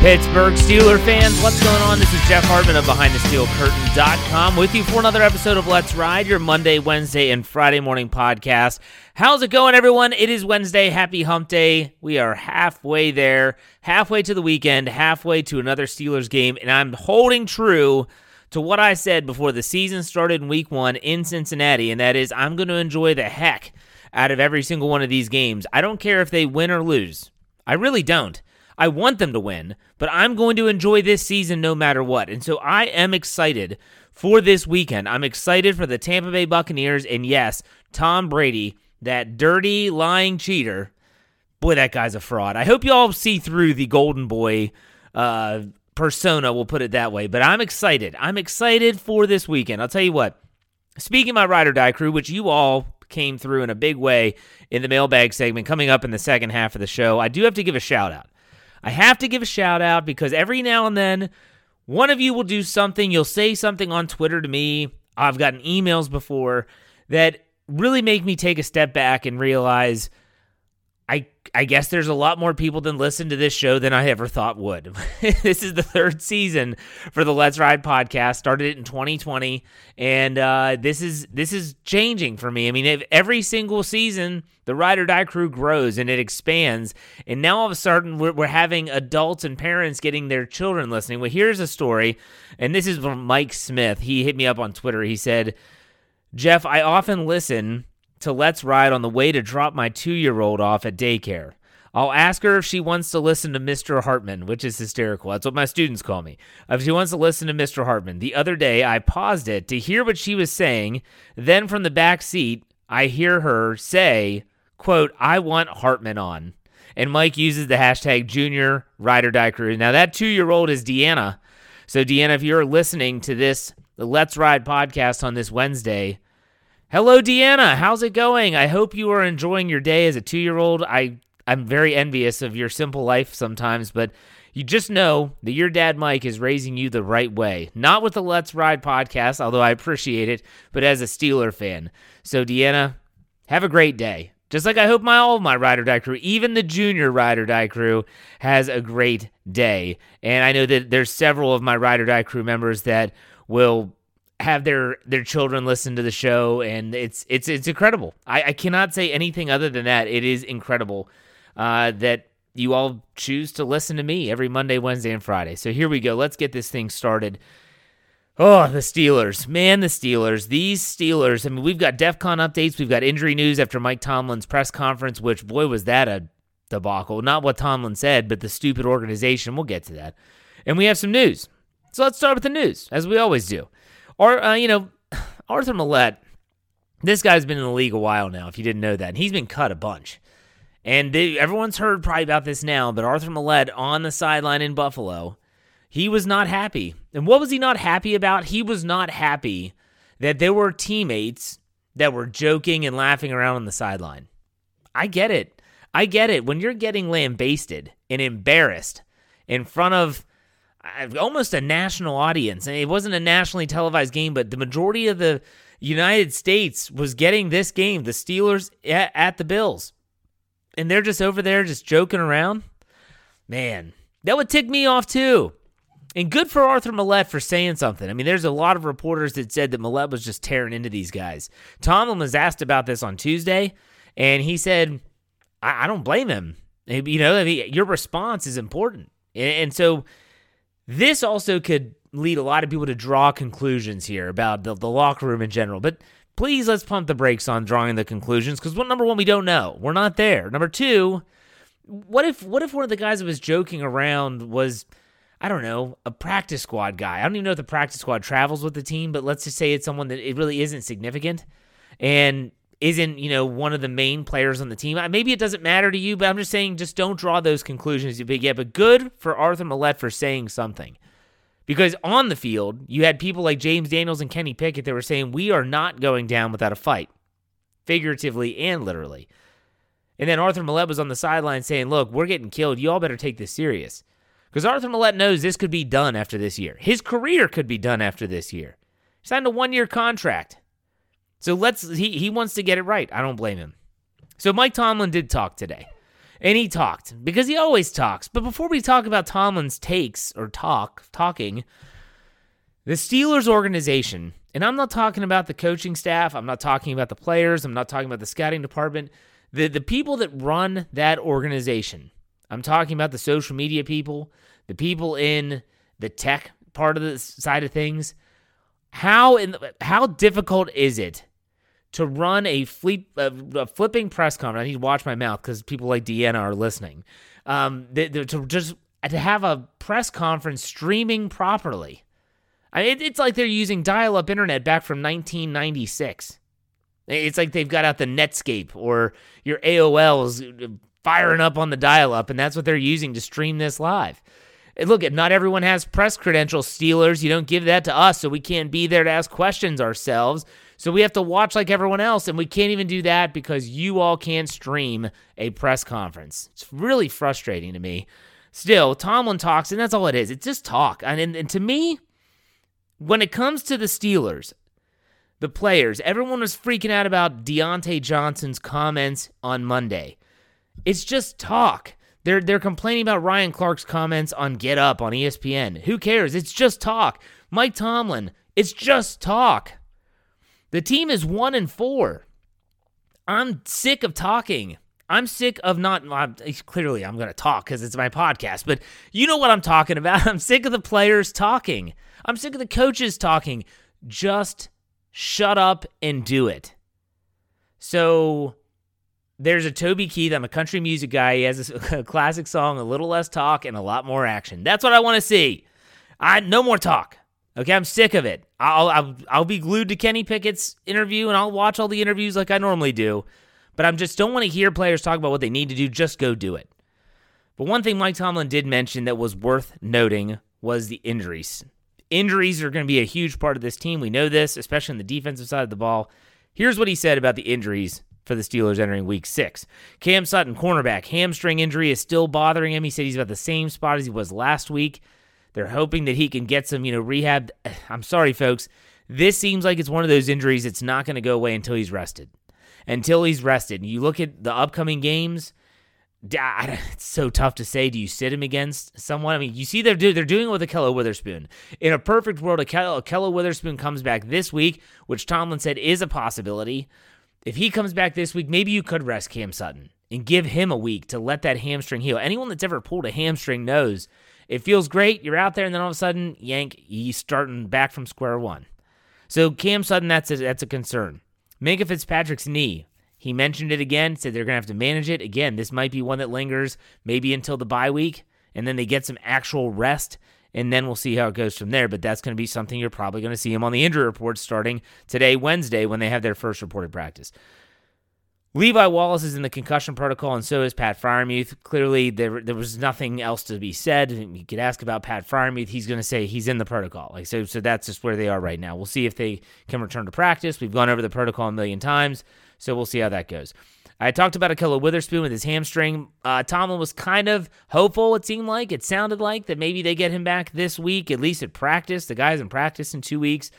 Pittsburgh Steeler fans, what's going on? This is Jeff Hartman of BehindTheSteelCurtain.com with you for another episode of Let's Ride, your Monday, Wednesday, and Friday morning podcast. How's it going, everyone? It is Wednesday. Happy hump day. We are halfway there, halfway to the weekend, halfway to another Steelers game, and I'm holding true to what I said before the season started in week one in Cincinnati, and that is I'm going to enjoy the heck out of every single one of these games. I don't care if they win or lose. I really don't. I want them to win, but I'm going to enjoy this season no matter what. And so I am excited for this weekend. I'm excited for the Tampa Bay Buccaneers. And yes, Tom Brady, that dirty, lying cheater. Boy, that guy's a fraud. I hope you all see through the Golden Boy uh, persona, we'll put it that way. But I'm excited. I'm excited for this weekend. I'll tell you what, speaking of my Ride or Die crew, which you all came through in a big way in the mailbag segment coming up in the second half of the show, I do have to give a shout out. I have to give a shout out because every now and then one of you will do something, you'll say something on Twitter to me. I've gotten emails before that really make me take a step back and realize I I guess there's a lot more people than listen to this show than I ever thought would. this is the third season for the Let's Ride podcast. Started it in 2020, and uh, this is this is changing for me. I mean, every single season, the Ride or Die crew grows and it expands, and now all of a sudden we're, we're having adults and parents getting their children listening. Well, here's a story, and this is from Mike Smith. He hit me up on Twitter. He said, "Jeff, I often listen." To Let's Ride on the way to drop my two year old off at daycare. I'll ask her if she wants to listen to Mr. Hartman, which is hysterical. That's what my students call me. If she wants to listen to Mr. Hartman. The other day, I paused it to hear what she was saying. Then from the back seat, I hear her say, quote, I want Hartman on. And Mike uses the hashtag junior ride or die crew. Now, that two year old is Deanna. So, Deanna, if you're listening to this, Let's Ride podcast on this Wednesday, Hello, Deanna. How's it going? I hope you are enjoying your day as a two year old. I, I'm very envious of your simple life sometimes, but you just know that your dad, Mike, is raising you the right way. Not with the Let's Ride podcast, although I appreciate it, but as a Steeler fan. So, Deanna, have a great day. Just like I hope my all of my Ride or Die crew, even the junior Ride or Die crew, has a great day. And I know that there's several of my Ride or Die crew members that will have their their children listen to the show and it's it's it's incredible I, I cannot say anything other than that it is incredible uh, that you all choose to listen to me every Monday, Wednesday, and Friday. So here we go. Let's get this thing started. Oh, the Steelers. Man, the Steelers. These Steelers. I mean, we've got DEF CON updates. We've got injury news after Mike Tomlin's press conference, which, boy, was that a debacle. Not what Tomlin said, but the stupid organization. We'll get to that. And we have some news. So let's start with the news, as we always do. Or, uh, you know, Arthur Maulet, this guy's been in the league a while now, if you didn't know that. And he's been cut a bunch. And they, everyone's heard probably about this now, but Arthur Maulet on the sideline in Buffalo, he was not happy. And what was he not happy about? He was not happy that there were teammates that were joking and laughing around on the sideline. I get it. I get it. When you're getting lambasted and embarrassed in front of almost a national audience, and it wasn't a nationally televised game, but the majority of the United States was getting this game, the Steelers at, at the Bills and they're just over there just joking around, man, that would tick me off too. And good for Arthur Maulet for saying something. I mean, there's a lot of reporters that said that Maulet was just tearing into these guys. Tomlin was asked about this on Tuesday, and he said, I, I don't blame him. You know, I mean, your response is important. And, and so this also could lead a lot of people to draw conclusions here about the, the locker room in general. But please let's pump the brakes on drawing the conclusions because what number one we don't know. We're not there. Number two what if what if one of the guys that was joking around was i don't know a practice squad guy? I don't even know if the practice squad travels with the team but let's just say it's someone that it really isn't significant. And isn't you know one of the main players on the team maybe it doesn't matter to you but i'm just saying just don't draw those conclusions big yeah but good for arthur maulet for saying something because on the field, you had people like James Daniels and Kenny Pickett that were saying, We are not going down without a fight, figuratively and literally. And then Arthur Maulet was on the sideline saying, Look, we're getting killed. You all better take this serious. Because Arthur Maulet knows this could be done after this year. His career could be done after this year. He signed a one year contract. So let's he, he wants to get it right. I don't blame him. So Mike Tomlin did talk today. And he talked because he always talks. But before we talk about Tomlin's takes or talk, talking, the Steelers organization, and I'm not talking about the coaching staff, I'm not talking about the players, I'm not talking about the scouting department, the the people that run that organization. I'm talking about the social media people, the people in the tech part of the side of things. How in how difficult is it to run a, flip, uh, a flipping press conference. I need to watch my mouth because people like Deanna are listening. Um, they, to just to have a press conference streaming properly. I mean, it, it's like they're using dial-up internet back from 1996. It's like they've got out the Netscape or your AOL's firing up on the dial-up, and that's what they're using to stream this live. Look, not everyone has press credentials, Steelers. You don't give that to us, so we can't be there to ask questions ourselves. So we have to watch like everyone else, and we can't even do that because you all can't stream a press conference. It's really frustrating to me. Still, Tomlin talks, and that's all it is. It's just talk. And, and, and to me, when it comes to the Steelers, the players, everyone was freaking out about Diontae Johnson's comments on Monday. It's just talk. They're they're complaining about Ryan Clark's comments on Get Up on ESPN. Who cares? It's just talk. Mike Tomlin, it's just talk. The team is one and four. I'm sick of talking. I'm sick of not. I'm, eh, clearly, I'm going to talk because it's my podcast, but you know what I'm talking about. I'm sick of the players talking. I'm sick of the coaches talking. Just shut up and do it. So there's a Toby Keith. I'm a country music guy. He has a, classic song, a little less talk and a lot more action. That's what I want to see. I no more talk. Okay, I'm sick of it. I'll, I'll I'll be glued to Kenny Pickett's interview and I'll watch all the interviews like I normally do. But I'm just don't want to hear players talk about what they need to do. Just go do it. But one thing Mike Tomlin did mention that was worth noting was the injuries. Injuries are going to be a huge part of this team. We know this, especially on the defensive side of the ball. Here's what he said about the injuries for the Steelers entering week six. Cam Sutton, cornerback, hamstring injury is still bothering him. He said he's about the same spot as he was last week. They're hoping that he can get some, you know, rehab. I'm sorry, folks. This seems like it's one of those injuries that's not going to go away until he's rested. Until he's rested. You look at the upcoming games. It's so tough to say. Do you sit him against someone? I mean, you see they're do, they're doing it with Ahkello Witherspoon. In a perfect world, Ahkello Witherspoon comes back this week, which Tomlin said is a possibility. if he comes back this week, maybe you could rest Cam Sutton and give him a week to let that hamstring heal. Anyone that's ever pulled a hamstring knows it feels great. You're out there, and then all of a sudden, yank, he's starting back from square one. So Cam Sutton, that's a, that's a concern. Minkah Fitzpatrick's knee. He mentioned it again, said they're going to have to manage it. Again, this might be one that lingers maybe until the bye week, and then they get some actual rest, and then we'll see how it goes from there. But that's going to be something you're probably going to see him on the injury report starting today, Wednesday, when they have their first reported practice. Levi Wallace is in the concussion protocol, and so is Pat Freiermuth. Clearly, there there was nothing else to be said. You could ask about Pat Freiermuth; he's going to say he's in the protocol. Like so, so that's just where they are right now. We'll see if they can return to practice. We've gone over the protocol a million times, so we'll see how that goes. I talked about Ahkello Witherspoon with his hamstring. Uh, Tomlin was kind of hopeful. It seemed like it sounded like that maybe they get him back this week, at least at practice. The guy's in practice in two weeks.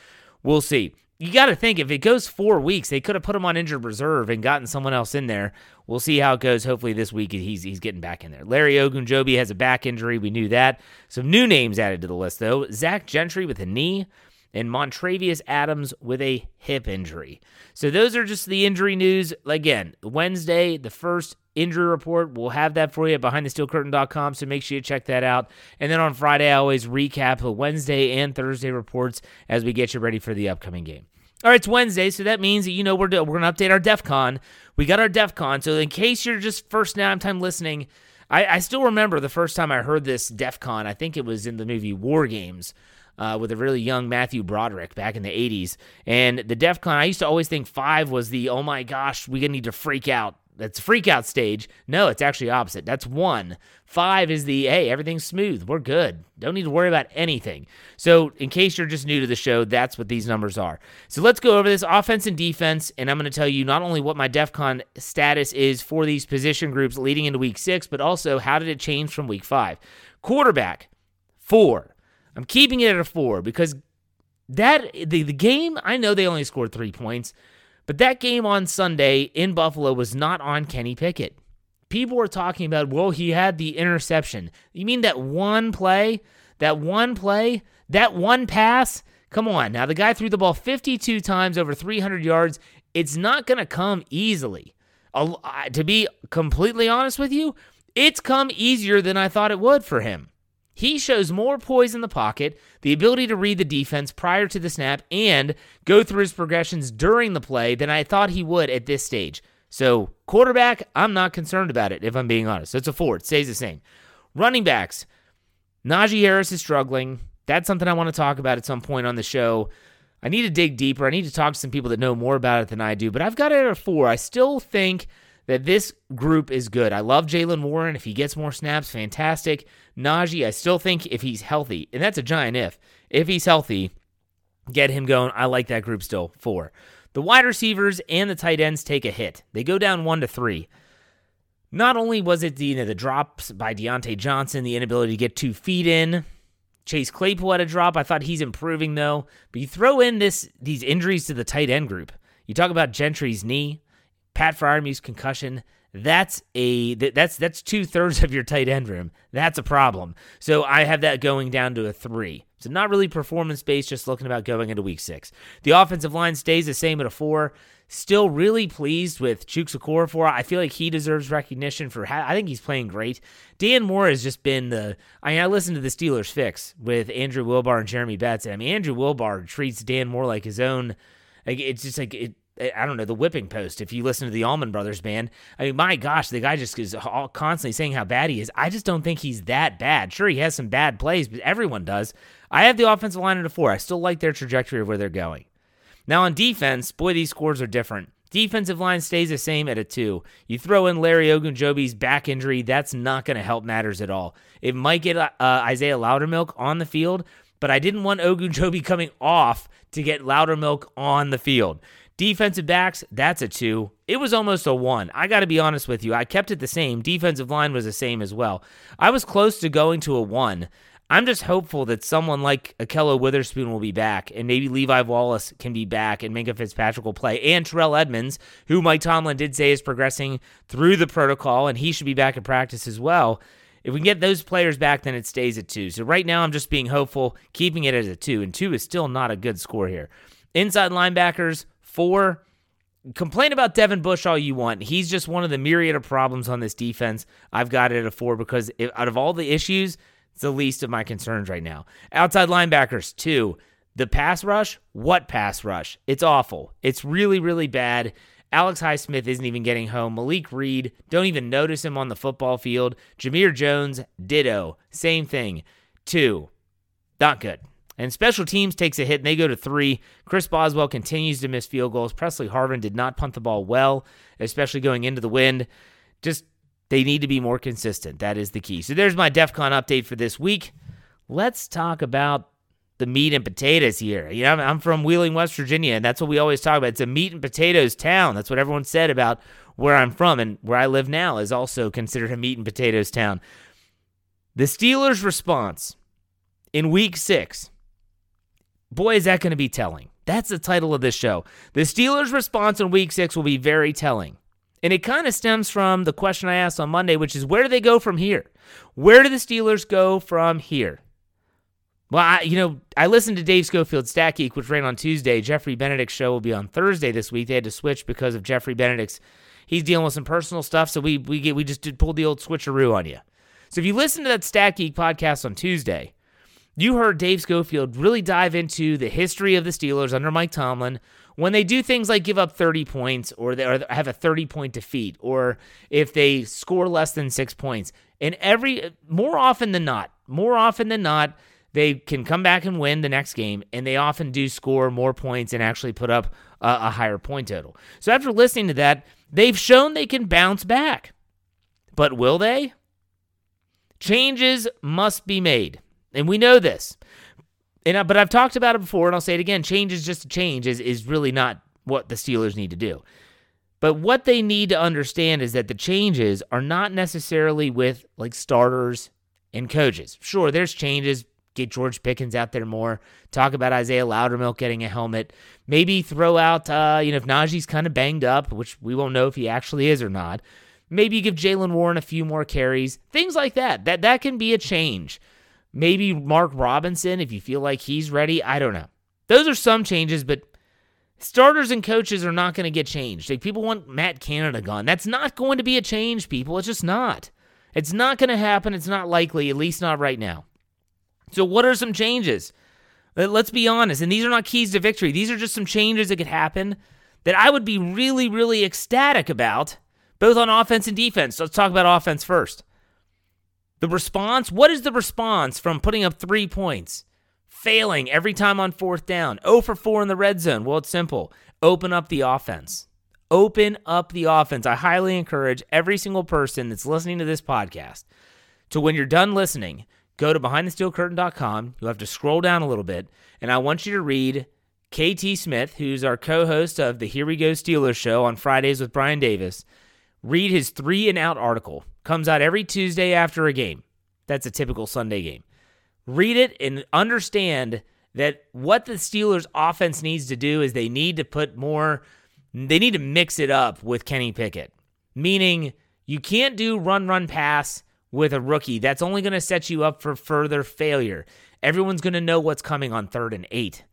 We'll see you got to think if it goes four weeks, they could have put him on injured reserve and gotten someone else in there. We'll see how it goes. Hopefully this week he's he's getting back in there. Larry Ogunjobi has a back injury. We knew that. Some new names added to the list though. Zach Gentry with a knee and Montravius Adams with a hip injury. So those are just the injury news. Again, Wednesday, the first injury report. We'll have that for you at behindthesteelcurtain.com, so make sure you check that out. And then on Friday, I always recap the Wednesday and Thursday reports as we get you ready for the upcoming game. All right, it's Wednesday, so that means that you know we're we're gonna update our DEF CON. We got our DEF CON, so in case you're just first now time listening, I, I still remember the first time I heard this DEF CON. I think it was in the movie War Games. Uh, with a really young Matthew Broderick back in the 80s. And the DEF CON, I used to always think five was the, oh my gosh, we need to freak out that's freak out stage. No, it's actually opposite. That's one. Five is the hey, everything's smooth. We're good. Don't need to worry about anything. So, in case you're just new to the show, that's what these numbers are. So, let's go over this offense and defense. And I'm going to tell you not only what my DEF CON status is for these position groups leading into week six, but also how did it change from week five. Quarterback, four. I'm keeping it at a four because that the, the game, I know they only scored three points. But that game on Sunday in Buffalo was not on Kenny Pickett. People were talking about, well, he had the interception. You mean that one play? That one play? That one pass? Come on. Now, the guy threw the ball 52 times over 300 yards. It's not going to come easily. to be completely honest with you, it's come easier than I thought it would for him. He shows more poise in the pocket, the ability to read the defense prior to the snap, and go through his progressions during the play than I thought he would at this stage. So, quarterback, I'm not concerned about it, if I'm being honest. It's a four, it stays the same. Running backs, Najee Harris is struggling. That's something I want to talk about at some point on the show. I need to dig deeper. I need to talk to some people that know more about it than I do, but I've got it at a four. I still think that this group is good. I love Jaylen Warren. If he gets more snaps, fantastic. Najee, I still think if he's healthy, and that's a giant if, if he's healthy, get him going. I like that group still. Four. The wide receivers and the tight ends take a hit. They go down one to three. Not only was it the, you know, the drops by Diontae Johnson, the inability to get two feet in. Chase Claypool had a drop. I thought he's improving though. But you throw in this these injuries to the tight end group. You talk about Gentry's knee. Pat Freiermuth's concussion. That's a that's that's two thirds of your tight end room. That's a problem. So I have that going down to a three. So not really performance based. Just looking about going into week six. The offensive line stays the same at a four. Still really pleased with Chuks Okorafor. I feel like he deserves recognition for. I think he's playing great. Dan Moore has just been the. I mean, I listened to the Steelers fix with Andrew Wilbar and Jeremy Betts. I mean, Andrew Wilbar treats Dan Moore like his own. Like it's just like it, I don't know, the whipping post. If you listen to the Allman Brothers band, I mean, my gosh, the guy just is constantly saying how bad he is. I just don't think he's that bad. Sure, he has some bad plays, but everyone does. I have the offensive line at a four. I still like their trajectory of where they're going. Now, on defense, boy, these scores are different. Defensive line stays the same at a two. You throw in Larry Ogunjobi's back injury, that's not going to help matters at all. It might get uh, Isaiah Loudermilk on the field, but I didn't want Ogunjobi coming off to get Loudermilk on the field. Defensive backs, that's a two. It was almost a one. I got to be honest with you. I kept it the same. Defensive line was the same as well. I was close to going to a one. I'm just hopeful that someone like Ahkello Witherspoon will be back, and maybe Levi Wallace can be back, and Minkah Fitzpatrick will play, and Terrell Edmunds, who Mike Tomlin did say is progressing through the protocol, and he should be back in practice as well. If we can get those players back, then it stays at two. So right now, I'm just being hopeful, keeping it as a two, and two is still not a good score here. Inside linebackers, Four, complain about Devin Bush all you want. He's just one of the myriad of problems on this defense. I've got it at a four because out of all the issues, it's the least of my concerns right now. Outside linebackers, two. The pass rush, what pass rush? It's awful. It's really, really bad. Alex Highsmith isn't even getting home. Malik Reed, don't even notice him on the football field. Jamir Jones, ditto. Same thing. Two. Not good. And special teams takes a hit and they go to three. Chris Boswell continues to miss field goals. Pressley Harvin did not punt the ball well, especially going into the wind. Just they need to be more consistent. That is the key. So there's my DEF CON update for this week. Let's talk about the meat and potatoes here. You know, I'm from Wheeling, West Virginia, and that's what we always talk about. It's a meat and potatoes town. That's what everyone said about where I'm from, and where I live now is also considered a meat and potatoes town. The Steelers' response in week six, boy, is that going to be telling. That's the title of this show. The Steelers' response in week six will be very telling. And it kind of stems from the question I asked on Monday, which is where do they go from here? Where do the Steelers go from here? Well, I, you know, I listened to Dave Schofield's Stat Geek, which ran on Tuesday. Geoffrey Benedict's show will be on Thursday this week. They had to switch because of Geoffrey Benedict's. He's dealing with some personal stuff, so we we get we just did, pulled the old switcheroo on you. So if you listen to that Stat Geek podcast on Tuesday, you heard Dave Schofield really dive into the history of the Steelers under Mike Tomlin when they do things like give up 30 points or they have a 30 point defeat or if they score less than six points. And every more often than not, more often than not, they can come back and win the next game, and they often do score more points and actually put up a, a higher point total. So after listening to that, they've shown they can bounce back. But will they? Changes must be made. And we know this. And I, but I've talked about it before, and I'll say it again. Change is just a change is is really not what the Steelers need to do. But what they need to understand is that the changes are not necessarily with like starters and coaches. Sure, there's changes. Get George Pickens out there more. Talk about Isaiah Loudermilk getting a helmet. Maybe throw out, uh, you know, if Najee's kind of banged up, which we won't know if he actually is or not. Maybe give Jaylen Warren a few more carries. Things like that. That that can be a change. Maybe Mark Robinson, if you feel like he's ready. I don't know. Those are some changes, but starters and coaches are not going to get changed. Like people want Matt Canada gone. That's not going to be a change, people. It's just not. It's not going to happen. It's not likely, at least not right now. So, what are some changes? Let's be honest, and these are not keys to victory. These are just some changes that could happen that I would be really, really ecstatic about, both on offense and defense. Let's talk about offense first. The response what is the response from putting up three points, failing every time on fourth down, 0 for 4 in the red zone? Well, it's simple open up the offense. Open up the offense. I highly encourage every single person that's listening to this podcast to, when you're done listening, go to behindthesteelcurtain.com. You'll have to scroll down a little bit, and I want you to read KT Smith, who's our co host of the Here We Go Steelers show on Fridays with Brian Davis. Read his three and out article. Comes out every Tuesday after a game. That's a typical Sunday game. Read it and understand that what the Steelers offense needs to do is they need to put more, they need to mix it up with Kenny Pickett. Meaning, you can't do run, run, pass with a rookie. That's only going to set you up for further failure. Everyone's going to know what's coming on third and eight.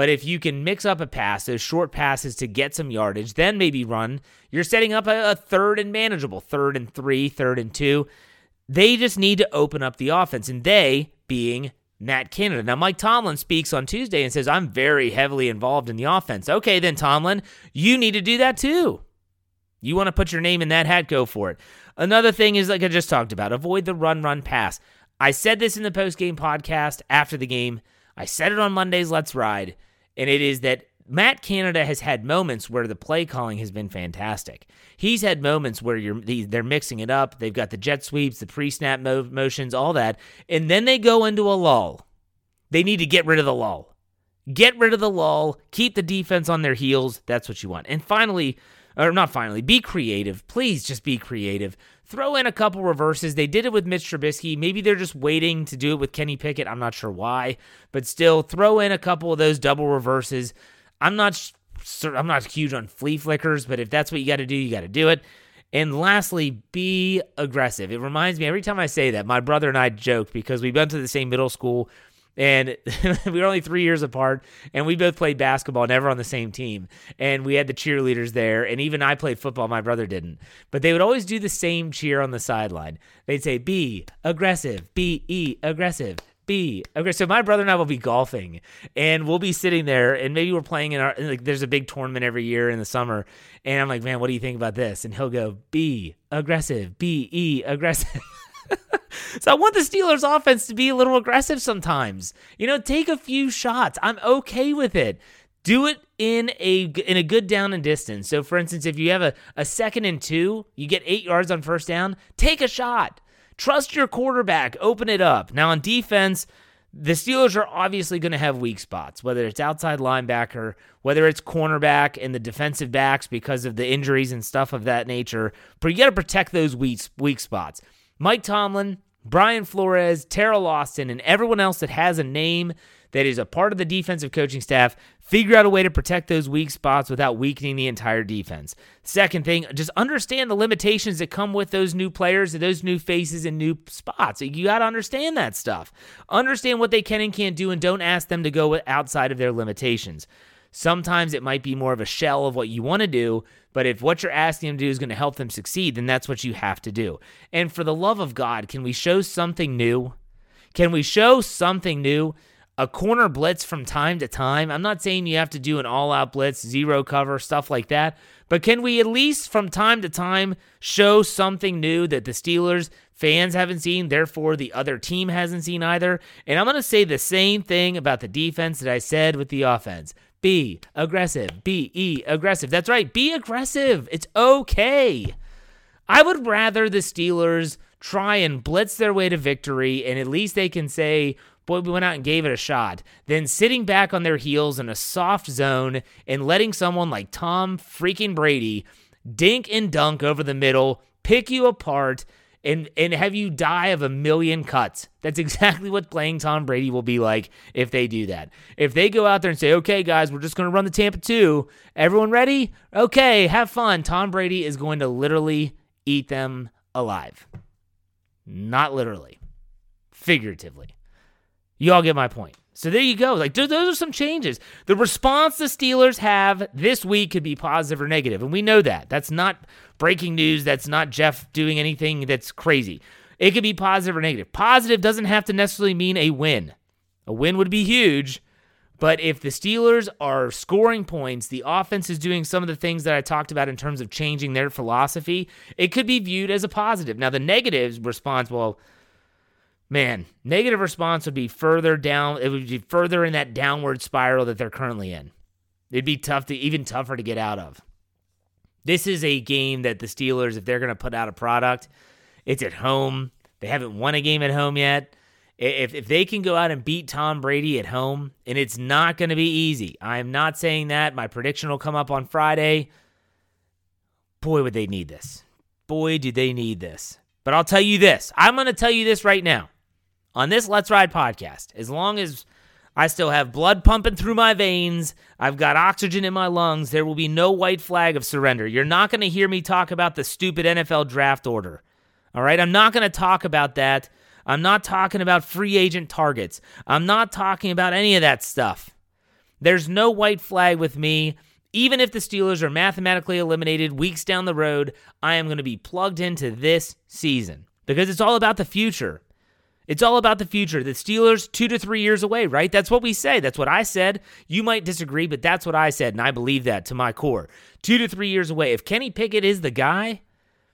But if you can mix up a pass, those short passes to get some yardage, then maybe run, you're setting up a, a, third and manageable, third and three, third and two. They just need to open up the offense, and they being Matt Canada. Now, Mike Tomlin speaks on Tuesday and says, I'm very heavily involved in the offense. Okay, then, Tomlin, you need to do that too. You want to put your name in that hat, go for it. Another thing is, like I just talked about, avoid the run, run, pass. I said this in the post game podcast after the game. I said it on Monday's Let's Ride, and it is that Matt Canada has had moments where the play calling has been fantastic. He's had moments where you're they're mixing it up. They've got the jet sweeps, the pre-snap motions, all that, and then they go into a lull. They need to get rid of the lull. Get rid of the lull. Keep the defense on their heels. That's what you want. And finally, or not finally, be creative. Please just be creative. Throw in a couple reverses. They did it with Mitch Trubisky. Maybe they're just waiting to do it with Kenny Pickett. I'm not sure why, but still, throw in a couple of those double reverses. I'm not, I'm not huge on flea flickers, but if that's what you got to do, you got to do it. And lastly, be aggressive. It reminds me every time I say that, my brother and I joke because we went to the same middle school and we were only three years apart, and we both played basketball, never on the same team. And we had the cheerleaders there, and even I played football. My brother didn't, but they would always do the same cheer on the sideline. They'd say, "Be aggressive, be e aggressive." Be okay. So my brother and I will be golfing, and we'll be sitting there, and maybe we're playing in our like. There's a big tournament every year in the summer, and I'm like, man, what do you think about this? And he'll go, be aggressive, be e aggressive. so I want the Steelers offense to be a little aggressive sometimes. You know, take a few shots. I'm okay with it. Do it in a in a good down and distance. So for instance, if you have a, a second and two, you get eight yards on first down, take a shot. Trust your quarterback. Open it up. Now on defense, the Steelers are obviously going to have weak spots, whether it's outside linebacker, whether it's cornerback and the defensive backs because of the injuries and stuff of that nature. But you got to protect those weak, weak spots. Mike Tomlin, Brian Flores, Teryl Austin, and everyone else that has a name that is a part of the defensive coaching staff figure out a way to protect those weak spots without weakening the entire defense. Second thing, just understand the limitations that come with those new players, those new faces, and new spots. You got to understand that stuff. Understand what they can and can't do, and don't ask them to go outside of their limitations. Sometimes it might be more of a shell of what you want to do, but if what you're asking them to do is going to help them succeed, then that's what you have to do. And for the love of God, can we show something new? Can we show something new? A corner blitz from time to time. I'm not saying you have to do an all out blitz, zero cover, stuff like that, but can we at least from time to time show something new that the Steelers fans haven't seen, therefore the other team hasn't seen either? And I'm going to say the same thing about the defense that I said with the offense. Be aggressive. Be e aggressive. That's right. Be aggressive. It's okay. I would rather the Steelers try and blitz their way to victory, and at least they can say, boy, we went out and gave it a shot, than sitting back on their heels in a soft zone and letting someone like Tom freaking Brady dink and dunk over the middle, pick you apart, and and have you die of a million cuts. That's exactly what playing Tom Brady will be like if they do that. If they go out there and say, "Okay, guys, we're just going to run the Tampa 2. Everyone ready? Okay, have fun." Tom Brady is going to literally eat them alive. Not literally. Figuratively. You all get my point. So there you go. Like those are some changes. The response the Steelers have this week could be positive or negative, and we know that. That's not breaking news. That's not Jeff doing anything that's crazy. It could be positive or negative. Positive doesn't have to necessarily mean a win. A win would be huge, but if the Steelers are scoring points, the offense is doing some of the things that I talked about in terms of changing their philosophy, it could be viewed as a positive. Now, the negative response, well, man, negative response would be further down. It would be further in that downward spiral that they're currently in. It'd be tough to, even tougher to get out of. This is a game that the Steelers, if they're going to put out a product, it's at home. They haven't won a game at home yet. If, if they can go out and beat Tom Brady at home, and it's not going to be easy. I'm not saying that. My prediction will come up on Friday. Boy, would they need this. Boy, do they need this. But I'll tell you this. I'm going to tell you this right now on this Let's Ride podcast, as long as I still have blood pumping through my veins, I've got oxygen in my lungs, there will be no white flag of surrender. You're not going to hear me talk about the stupid NFL draft order. All right? I'm not going to talk about that. I'm not talking about free agent targets. I'm not talking about any of that stuff. There's no white flag with me. Even if the Steelers are mathematically eliminated weeks down the road, I am going to be plugged into this season because it's all about the future. It's all about the future. The Steelers, two to three years away, right? That's what we say. That's what I said. You might disagree, but that's what I said, and I believe that to my core. Two to three years away. If Kenny Pickett is the guy,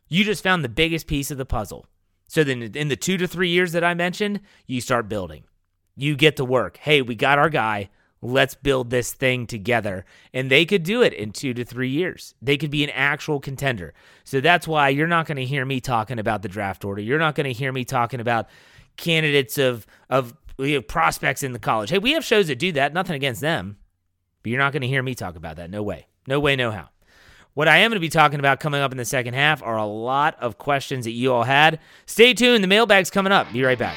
you just found the biggest piece of the puzzle. So then, in the two to three years that I mentioned, you start building. You get to work. Hey, we got our guy. Let's build this thing together. And they could do it in two to three years. They could be an actual contender. So that's why you're not going to hear me talking about the draft order. You're not going to hear me talking about candidates of of you know, prospects in the college. Hey, we have shows that do that. Nothing against them, but you're not going to hear me talk about that. No way. No way. No how. What I am going to be talking about coming up in the second half are a lot of questions that you all had. Stay tuned. The mailbag's coming up. Be right back.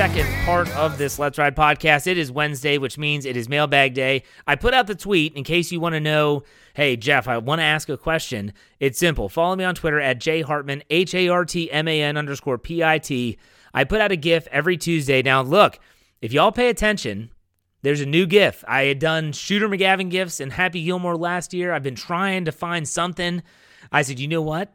Second part of this Let's Ride podcast. It is Wednesday, which means it is mailbag day. I put out the tweet in case you want to know, hey, Jeff, I want to ask a question. It's simple. Follow me on Twitter at jhartman, H A R T M A N underscore P I T. I put out a GIF every Tuesday. Now, look, if y'all pay attention, there's a new GIF. I had done Shooter McGavin GIFs and Happy Gilmore last year. I've been trying to find something. I said, you know what?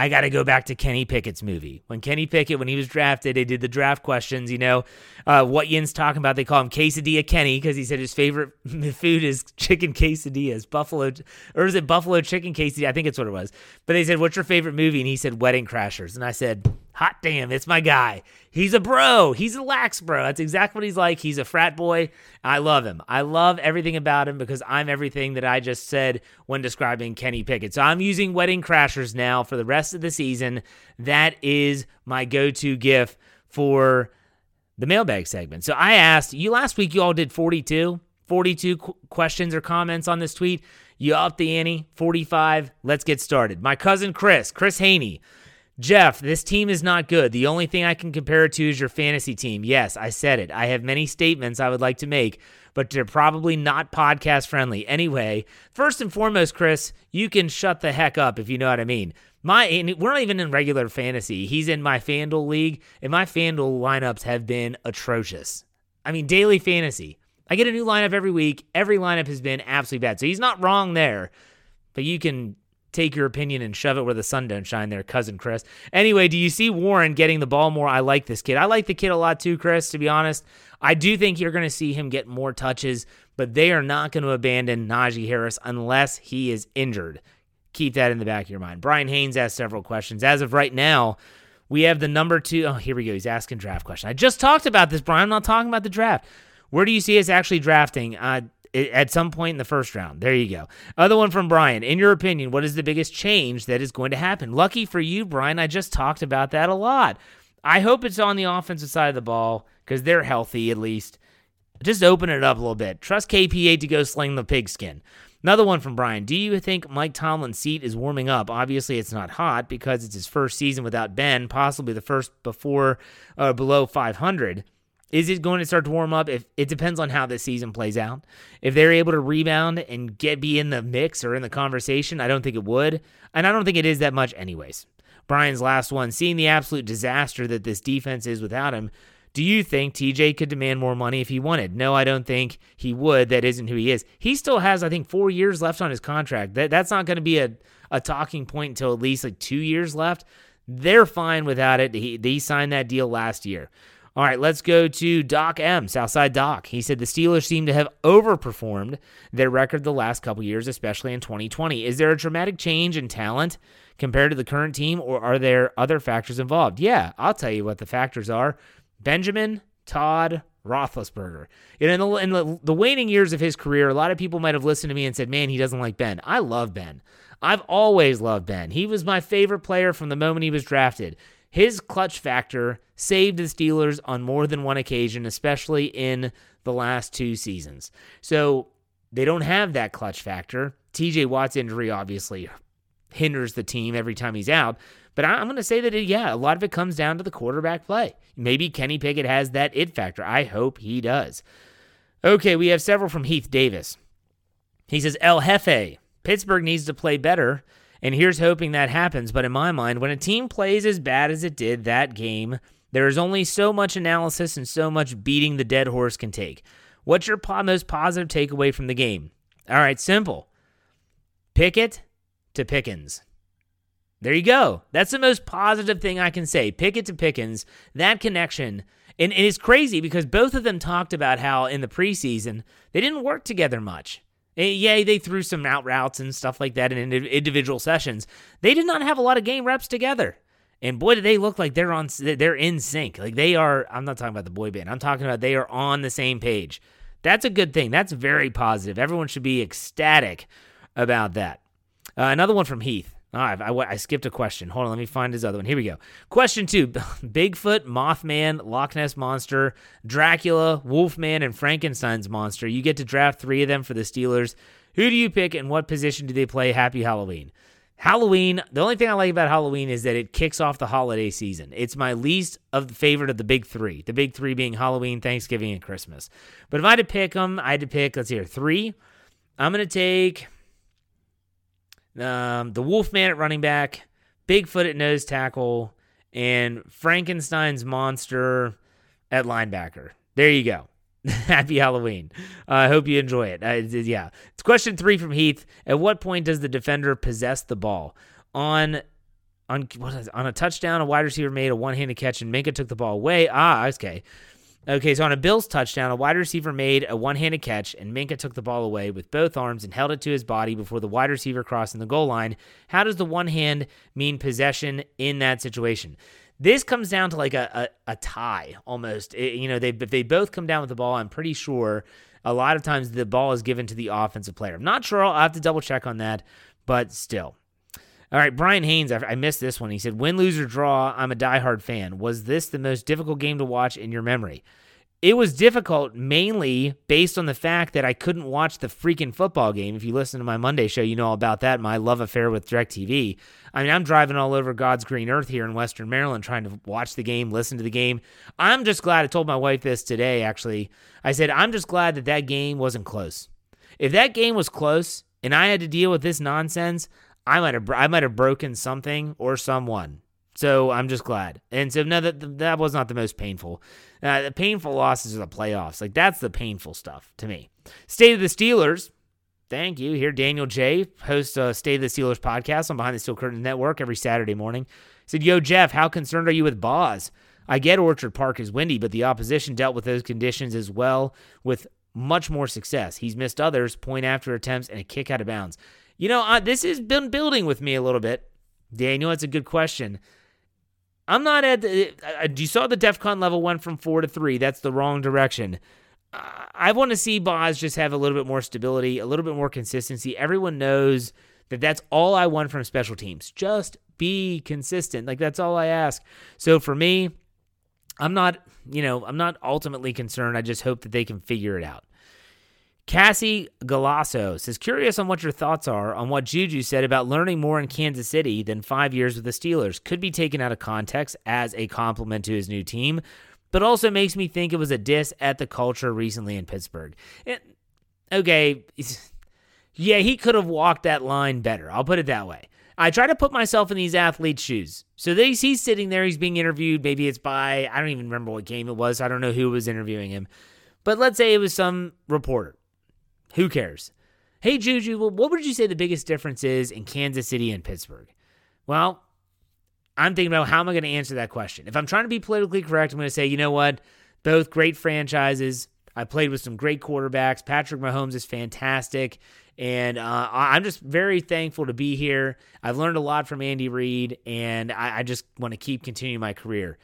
I got to go back to Kenny Pickett's movie. When Kenny Pickett, when he was drafted, they did the draft questions. You know, uh, what Yin's talking about, they call him Quesadilla Kenny because he said his favorite food is chicken quesadillas, buffalo, or is it buffalo chicken quesadilla? I think it's what it was. But they said, "What's your favorite movie?" And he said, "Wedding Crashers." And I said, "Hot damn, it's my guy. He's a bro. He's a lax bro. That's exactly what he's like. He's a frat boy. I love him. I love everything about him because I'm everything that I just said when describing Kenny Pickett. So I'm using Wedding Crashers now for the rest of the season. That is my go-to GIF for the mailbag segment. So I asked you last week. You all did 42, 42 qu- questions or comments on this tweet. You upped the ante, 45. Let's get started. My cousin Chris, Chris Haney. Jeff, this team is not good. The only thing I can compare it to is your fantasy team. Yes, I said it. I have many statements I would like to make, but they're probably not podcast friendly. Anyway, first and foremost, Chris, you can shut the heck up if you know what I mean. My we're not even in regular fantasy. He's in my FanDuel league, and my FanDuel lineups have been atrocious. I mean, daily fantasy. I get a new lineup every week. Every lineup has been absolutely bad. So he's not wrong there, but you can take your opinion and shove it where the sun don't shine there, cousin Chris. Anyway, do you see Warren getting the ball more? I like this kid. I like the kid a lot too, Chris, to be honest. I do think you're going to see him get more touches, but they are not going to abandon Najee Harris unless he is injured. Keep that in the back of your mind. Brian Haynes asked several questions. As of right now, we have the number two. Oh, here we go. He's asking draft question. I just talked about this, Brian. I'm not talking about the draft. Where do you see us actually drafting? Uh, at some point in the first round. There you go. Other one from Brian. In your opinion, what is the biggest change that is going to happen? Lucky for you, Brian, I just talked about that a lot. I hope it's on the offensive side of the ball because they're healthy at least. Just open it up a little bit. Trust KP8 to go sling the pigskin. Another one from Brian. Do you think Mike Tomlin's seat is warming up? Obviously, it's not hot because it's his first season without Ben, possibly the first before uh, below 500. Is it going to start to warm up? If it depends on how this season plays out. If they're able to rebound and get be in the mix or in the conversation, I don't think it would, and I don't think it is that much, anyways. Brian's last one, seeing the absolute disaster that this defense is without him. Do you think TJ could demand more money if he wanted? No, I don't think he would. That isn't who he is. He still has, I think, four years left on his contract. That that's not going to be a, a talking point until at least like two years left. They're fine without it. He, they signed that deal last year. All right, let's go to Doc M, Southside Doc. He said the Steelers seem to have overperformed their record the last couple years, especially in 2020. Is there a dramatic change in talent compared to the current team, or are there other factors involved? Yeah, I'll tell you what the factors are Benjamin, Todd, Roethlisberger. In the, in the, the waning years of his career, a lot of people might have listened to me and said, man, he doesn't like Ben. I love Ben. I've always loved Ben. He was my favorite player from the moment he was drafted. His clutch factor saved the Steelers on more than one occasion, especially in the last two seasons. So they don't have that clutch factor. TJ Watt's injury obviously hinders the team every time he's out. But I'm going to say that, it, yeah, a lot of it comes down to the quarterback play. Maybe Kenny Pickett has that it factor. I hope he does. Okay, we have several from Heath Davis. He says, El Jefe, Pittsburgh needs to play better and here's hoping that happens. But in my mind, when a team plays as bad as it did that game, there is only so much analysis and so much beating the dead horse can take. What's your most positive takeaway from the game? All right, simple. Pickett to Pickens. There you go. That's the most positive thing I can say. Pickett to Pickens, that connection. And, and it's crazy because both of them talked about how in the preseason they didn't work together much. Yeah, they threw some out routes and stuff like that in individual sessions. They did not have a lot of game reps together. And boy, do they look like they're on they're in sync. Like they are I'm not talking about the boy band. I'm talking about they are on the same page. That's a good thing. That's very positive. Everyone should be ecstatic about that. Uh, another one from Heath. I, I, I, skipped a question. Hold on, let me find his other one. Here we go. Question two Bigfoot, Mothman, Loch Ness Monster, Dracula, Wolfman, and Frankenstein's Monster. You get to draft three of them for the Steelers. Who do you pick and what position do they play? Happy Halloween. Halloween, the only thing I like about Halloween is that it kicks off the holiday season. It's my least of the favorite of the big three. The big three being Halloween, Thanksgiving, and Christmas. But if I had to pick them, I had to pick, let's hear, three. I'm going to take um, the Wolfman at running back, Bigfoot at nose tackle, and Frankenstein's monster at linebacker. There you go. Happy Halloween. Uh, I hope you enjoy it. Uh, yeah. It's question three from Heath. At what point does the defender possess the ball? On on on a touchdown, a wide receiver made a one-handed catch and Minkah took the ball away. Ah, okay. Okay, so on a Bills touchdown, a wide receiver made a one-handed catch and Minkah took the ball away with both arms and held it to his body before the wide receiver crossed in the goal line. How does the one hand mean possession in that situation? This comes down to like a, a, a tie almost. It, you know, they if they both come down with the ball, I'm pretty sure a lot of times the ball is given to the offensive player. I'm not sure. I'll have to double check on that, but still. All right, Brian Haynes, I, missed this one. He said, "Win, lose or draw, I'm a diehard fan. Was this the most difficult game to watch in your memory?" it was difficult mainly based on the fact that I couldn't watch the freaking football game. If you listen to my Monday show, you know all about that, my love affair with DirecTV. I mean, I'm driving all over God's green earth here in Western Maryland trying to watch the game, listen to the game. I'm just glad I told my wife this today, actually. I said, I'm just glad that that game wasn't close. If that game was close and I had to deal with this nonsense, I might have I might have broken something or someone. So I'm just glad. And so no, that that was not the most painful. Uh, the painful losses are the playoffs. Like that's the painful stuff to me. State of the Steelers. Thank you. Here, Daniel J. hosts a State of the Steelers podcast on Behind the Steel Curtain Network every Saturday morning. He said, "Yo, Jeff, how concerned are you with Boz? I get Orchard Park is windy, but the opposition dealt with those conditions as well with much more success. He's missed others, point after attempts, and a kick out of bounds. You know, uh, this has been building with me a little bit. Daniel, that's a good question. I'm not at the. Uh, you saw the DEFCON level went from four to three. That's the wrong direction. I want to see Boz just have a little bit more stability, a little bit more consistency. Everyone knows that that's all I want from special teams. Just be consistent. Like that's all I ask. So for me, I'm not, you know, I'm not ultimately concerned. I just hope that they can figure it out. Cassie Galasso says, curious on what your thoughts are on what Juju said about learning more in Kansas City than five years with the Steelers. Could be taken out of context as a compliment to his new team, but also makes me think it was a diss at the culture recently in Pittsburgh. It, okay, yeah, he could have walked that line better. I'll put it that way. I try to put myself in these athletes' shoes. So they, he's sitting there, he's being interviewed. Maybe it's by, I don't even remember what game it was. I don't know who was interviewing him. But let's say it was some reporter. Who cares? Hey, Juju, what would you say the biggest difference is in Kansas City and Pittsburgh? Well, I'm thinking about how am I going to answer that question. If I'm trying to be politically correct, I'm going to say, you know what? Both great franchises. I played with some great quarterbacks. Patrick Mahomes is fantastic. And uh, I'm just very thankful to be here. I've learned a lot from Andy Reid, and I, I just want to keep continuing my career.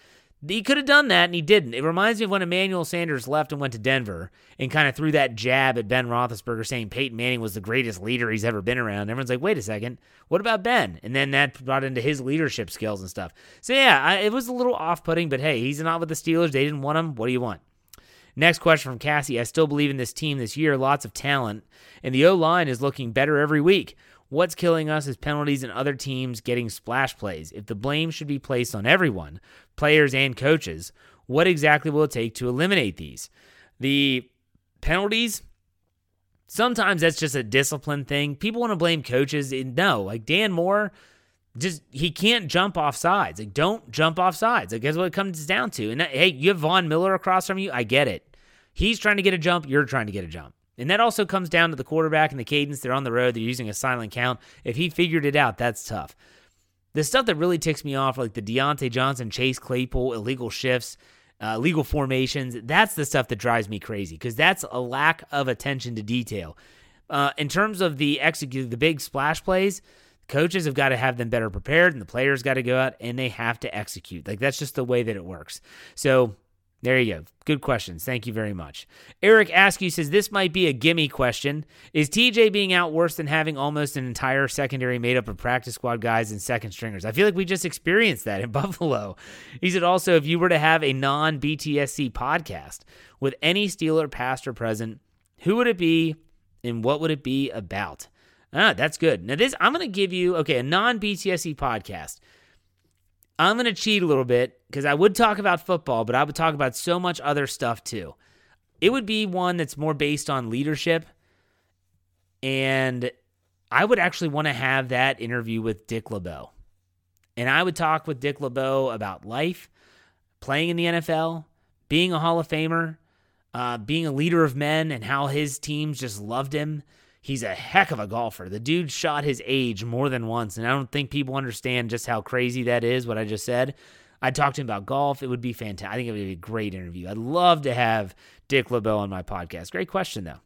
He could have done that, and he didn't. It reminds me of when Emmanuel Sanders left and went to Denver and kind of threw that jab at Ben Roethlisberger, saying Peyton Manning was the greatest leader he's ever been around. Everyone's like, wait a second, what about Ben? And then that brought into his leadership skills and stuff. So, yeah, I, it was a little off putting, but hey, he's not with the Steelers. They didn't want him. What do you want? Next question from Cassie. I still believe in this team this year. Lots of talent, and the O line is looking better every week. What's killing us is penalties and other teams getting splash plays. If the blame should be placed on everyone, players and coaches, what exactly will it take to eliminate these? The penalties, sometimes that's just a discipline thing. People want to blame coaches. No, like Dan Moore, just he can't jump off sides. Like don't jump off sides. Like that's what it comes down to. And hey, you have Von Miller across from you. I get it. He's trying to get a jump. You're trying to get a jump. And that also comes down to the quarterback and the cadence. They're on the road. They're using a silent count. If he figured it out, that's tough. The stuff that really ticks me off, like the Diontae Johnson, Chase Claypool, illegal shifts, uh, legal formations, that's the stuff that drives me crazy because that's a lack of attention to detail. Uh, in terms of the execute, the big splash plays, coaches have got to have them better prepared, and the players got to go out and they have to execute. Like that's just the way that it works. So there you go. Good questions. Thank you very much. Eric Askew says this might be a gimme question. Is TJ being out worse than having almost an entire secondary made up of practice squad guys and second stringers? I feel like we just experienced that in Buffalo. He said also, if you were to have a non BTSC podcast with any Steeler past or present, who would it be and what would it be about? Ah, that's good. Now, this, I'm going to give you, okay, a non BTSC podcast. I'm going to cheat a little bit because I would talk about football, but I would talk about so much other stuff too. It would be one that's more based on leadership. And I would actually want to have that interview with Dick LeBeau. And I would talk with Dick LeBeau about life, playing in the NFL, being a Hall of Famer, uh, being a leader of men, and how his teams just loved him He's a heck of a golfer. The dude shot his age more than once, and I don't think people understand just how crazy that is, what I just said. I'd talk to him about golf. It would be fantastic. I think it would be a great interview. I'd love to have Dick LeBeau on my podcast. Great question, though.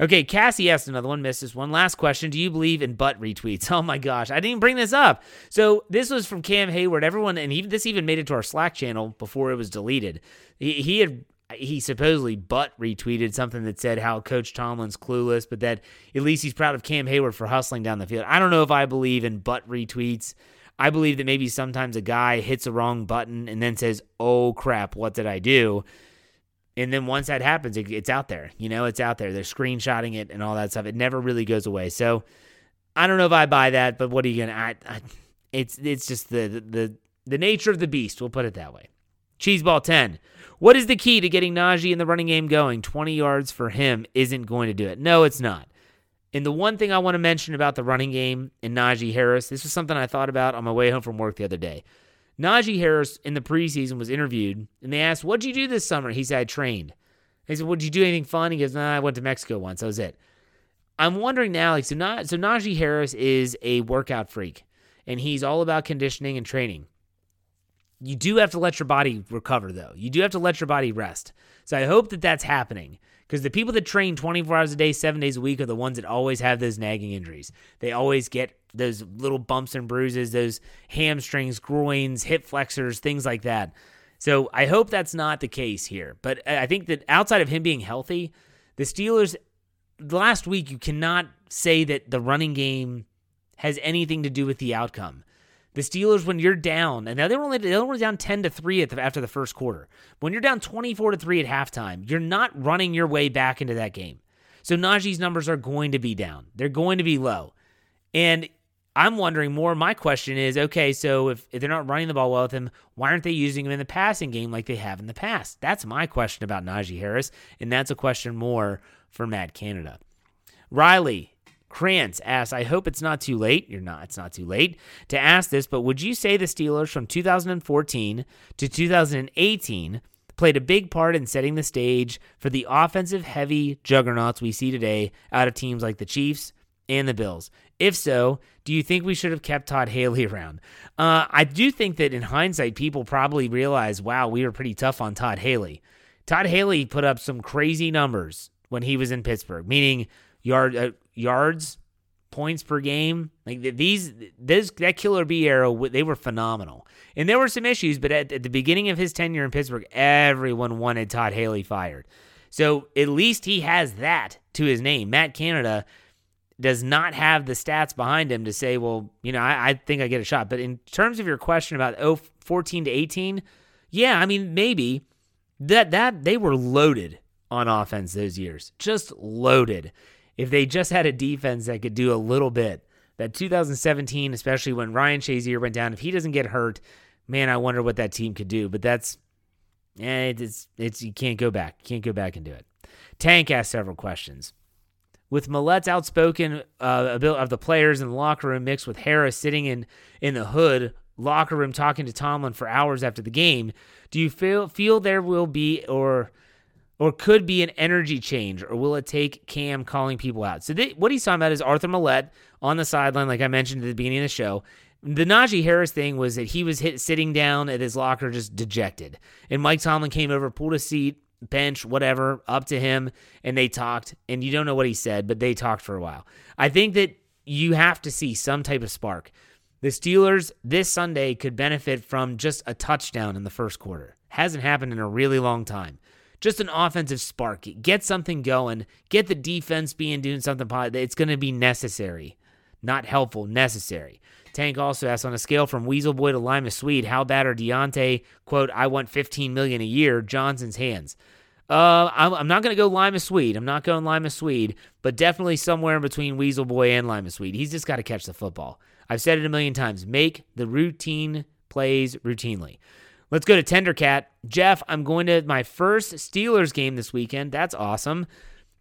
Okay, Cassie asked another one, missed this one. Last question. Do you believe in butt retweets? Oh my gosh, I didn't bring this up. So this was from Cam Heyward. Everyone, and he, this even made it to our Slack channel before it was deleted. He, he had he supposedly butt retweeted something that said how Coach Tomlin's clueless, but that at least he's proud of Cam Heyward for hustling down the field. I don't know if I believe in butt retweets. I believe that maybe sometimes a guy hits a wrong button and then says, "Oh crap, what did I do?" And then once that happens, it, it's out there. You know, it's out there. They're screenshotting it and all that stuff. It never really goes away. So I don't know if I buy that, but what are you gonna? I, it's it's just the the the nature of the beast. We'll put it that way. Cheeseball ten. What is the key to getting Najee in the running game going? 20 yards for him isn't going to do it. No, it's not. And the one thing I want to mention about the running game and Najee Harris, this was something I thought about on my way home from work the other day. Najee Harris in the preseason was interviewed, and they asked, What'd you do this summer? He said, I trained. They said, Would you do anything fun? He goes, Nah, I went to Mexico once. That was it. I'm wondering now, like, so, not, so Najee Harris is a workout freak, and he's all about conditioning and training. You do have to let your body recover, though. You do have to let your body rest. So I hope that that's happening because the people that train 24 hours a day, seven days a week are the ones that always have those nagging injuries. They always get those little bumps and bruises, those hamstrings, groins, hip flexors, things like that. So I hope that's not the case here. But I think that outside of him being healthy, the Steelers, last week, you cannot say that the running game has anything to do with the outcome. The Steelers, when you're down, and now they were only they were down ten to three after the first quarter. When you're down twenty four to three at halftime, you're not running your way back into that game. So Najee's numbers are going to be down. They're going to be low, and I'm wondering more. My question is, okay, so if, if they're not running the ball well with him, why aren't they using him in the passing game like they have in the past? That's my question about Najee Harris, and that's a question more for Matt Canada. Riley Krantz asks, I hope it's not too late. You're not, it's not too late to ask this, but would you say the Steelers from 2014 to 2018 played a big part in setting the stage for the offensive heavy juggernauts we see today out of teams like the Chiefs and the Bills? If so, do you think we should have kept Todd Haley around? Uh, I do think that in hindsight, people probably realize, wow, we were pretty tough on Todd Haley. Todd Haley put up some crazy numbers when he was in Pittsburgh, meaning yard uh, yards, points per game. Like these, this that killer B arrow, they were phenomenal. And there were some issues, but at, at the beginning of his tenure in Pittsburgh, everyone wanted Todd Haley fired. So at least he has that to his name. Matt Canada does not have the stats behind him to say, well, you know, I, I think I get a shot. But in terms of your question about oh, 14 to 18, yeah, I mean, maybe that that they were loaded on offense those years, just loaded if they just had a defense that could do a little bit. That 2017, especially when Ryan Shazier went down, if he doesn't get hurt, man, I wonder what that team could do. But that's, eh, it's, it's, you can't go back. You can't go back and do it. Tank asked several questions. With Maulet's outspoken uh, ability of the players in the locker room mixed with Harris sitting in, in the hood locker room talking to Tomlin for hours after the game, do you feel feel there will be or or could be an energy change, or will it take Cam calling people out? So, what he's talking about is Arthur Maulet on the sideline, like I mentioned at the beginning of the show. The Najee Harris thing was that he was hit, sitting down at his locker just dejected. And Mike Tomlin came over, pulled a seat, bench, whatever, up to him, and they talked. And you don't know what he said, but they talked for a while. I think that you have to see some type of spark. The Steelers this Sunday could benefit from just a touchdown in the first quarter. Hasn't happened in a really long time. Just an offensive spark. Get something going. Get the defense being doing something. It's going to be necessary, not helpful. Necessary. Tank also asks on a scale from Weasel Boy to Lima Swede, how bad are Diontae, quote, I want 15 million a year, Johnson's hands? Uh, I'm, I'm not going to go Lima Swede. I'm not going Lima Swede, but definitely somewhere in between Weasel Boy and Lima Swede. He's just got to catch the football. I've said it a million times. Make the routine plays routinely. Let's go to Tendercat. Jeff, I'm going to my first Steelers game this weekend. That's awesome.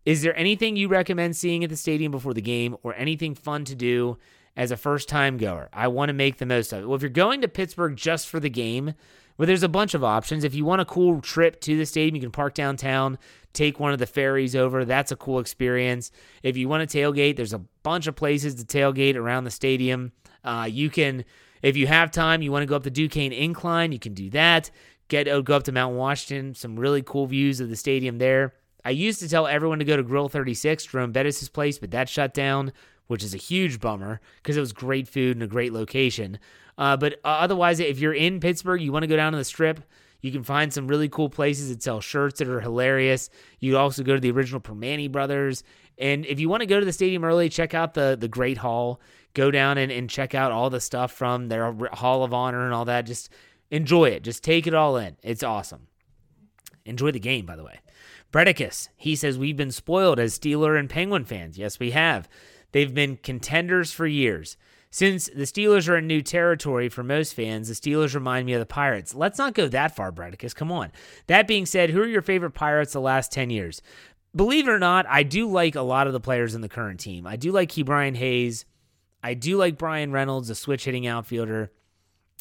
Is there anything you recommend seeing at the stadium before the game or anything fun to do as a first time goer. I want to make the most of it. Well, if you're going to Pittsburgh just for the game, well, there's a bunch of options. If you want a cool trip to the stadium, you can park downtown, take one of the ferries over. That's a cool experience. If you want to tailgate, there's a bunch of places to tailgate around the stadium. Uh, you can, if you have time, you want to go up the Duquesne Incline, you can do that. Get oh, go up to Mount Washington, some really cool views of the stadium there. I used to tell everyone to go to Grill 36, Jerome Bettis' place, but that shut down which is a huge bummer because it was great food and a great location. Uh, but uh, otherwise, if you're in Pittsburgh, you want to go down to the strip, you can find some really cool places that sell shirts that are hilarious. You also go to the original Primanti Brothers. And if you want to go to the stadium early, check out the, the Great Hall. Go down and, and check out all the stuff from their Hall of Honor and all that. Just enjoy it. Just take it all in. It's awesome. Enjoy the game, by the way. Bredicus, he says, We've been spoiled as Steeler and Penguin fans. Yes, we have. They've been contenders for years. Since the Steelers are in new territory for most fans, the Steelers remind me of the Pirates. Let's not go that far, Bredicus. Come on. That being said, who are your favorite Pirates the last 10 years? Believe it or not, I do like a lot of the players in the current team. I do like Ke'Bryan Hayes. I do like Bryan Reynolds, a switch hitting outfielder.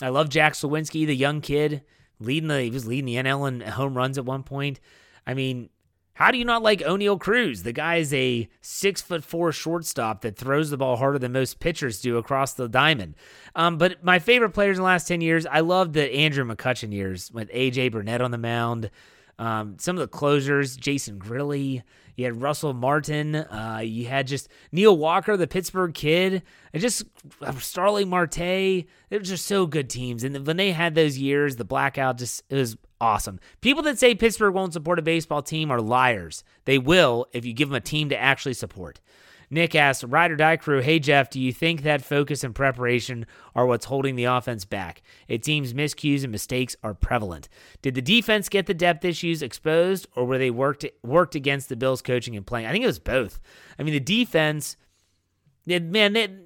I love Jack Suwinski, the young kid, leading the he was leading the NL in home runs at one point. I mean, how do you not like Oneil Cruz? The guy is a six foot four shortstop that throws the ball harder than most pitchers do across the diamond. Um, but my favorite players in the last 10 years, I love the Andrew McCutchen years with AJ Burnett on the mound. Um, some of the closers, Jason Grilli. You had Russell Martin. Uh, you had just Neil Walker, the Pittsburgh kid. And just uh, Starling Marte. They were just so good teams. And when they had those years, the blackout just it was awesome. People that say Pittsburgh won't support a baseball team are liars. They will if you give them a team to actually support. Nick asks, Ride or Die Crew, hey Jeff, do you think that focus and preparation are what's holding the offense back? It seems miscues and mistakes are prevalent. Did the defense get the depth issues exposed, or were they worked worked against the Bills' coaching and playing? I think it was both. I mean, the defense, man,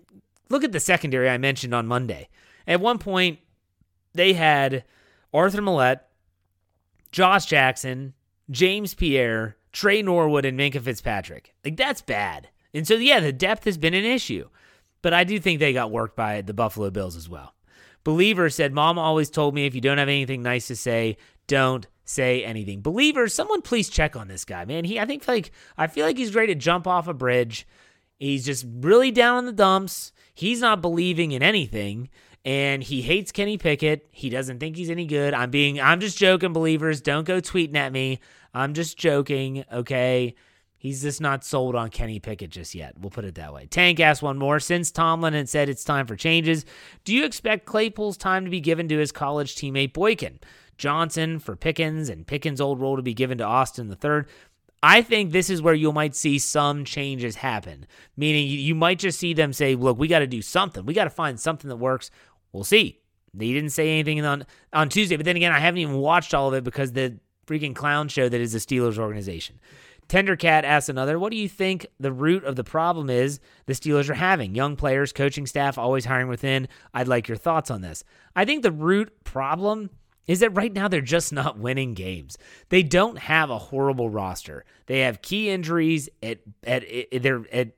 look at the secondary I mentioned on Monday. At one point, they had Arthur Maulet, Josh Jackson, James Pierre, Tre Norwood, and Minkah Fitzpatrick. Like, that's bad. And so, yeah, the depth has been an issue. But I do think they got worked by the Buffalo Bills as well. Believer said, Mom always told me if you don't have anything nice to say, don't say anything. Believer, someone please check on this guy, man. He I think like I feel like he's ready to jump off a bridge. He's just really down in the dumps. He's not believing in anything and he hates Kenny Pickett. He doesn't think he's any good. I'm being I'm just joking, believers. Don't go tweeting at me. I'm just joking, okay? He's just not sold on Kenny Pickett just yet. We'll put it that way. Tank asked one more. Since Tomlin had said it's time for changes, do you expect Claypool's time to be given to his college teammate Boykin? Johnson for Pickens and Pickens' old role to be given to Austin the third. I think this is where you might see some changes happen. Meaning you might just see them say, look, we got to do something. We got to find something that works. We'll see. They didn't say anything on on Tuesday, but then again, I haven't even watched all of it because the freaking clown show that is the Steelers organization. Tendercat asks another, what do you think the root of the problem is the Steelers are having? Young players, coaching staff, always hiring within. I'd like your thoughts on this. I think the root problem is that right now they're just not winning games. They don't have a horrible roster. They have key injuries at at, at they're at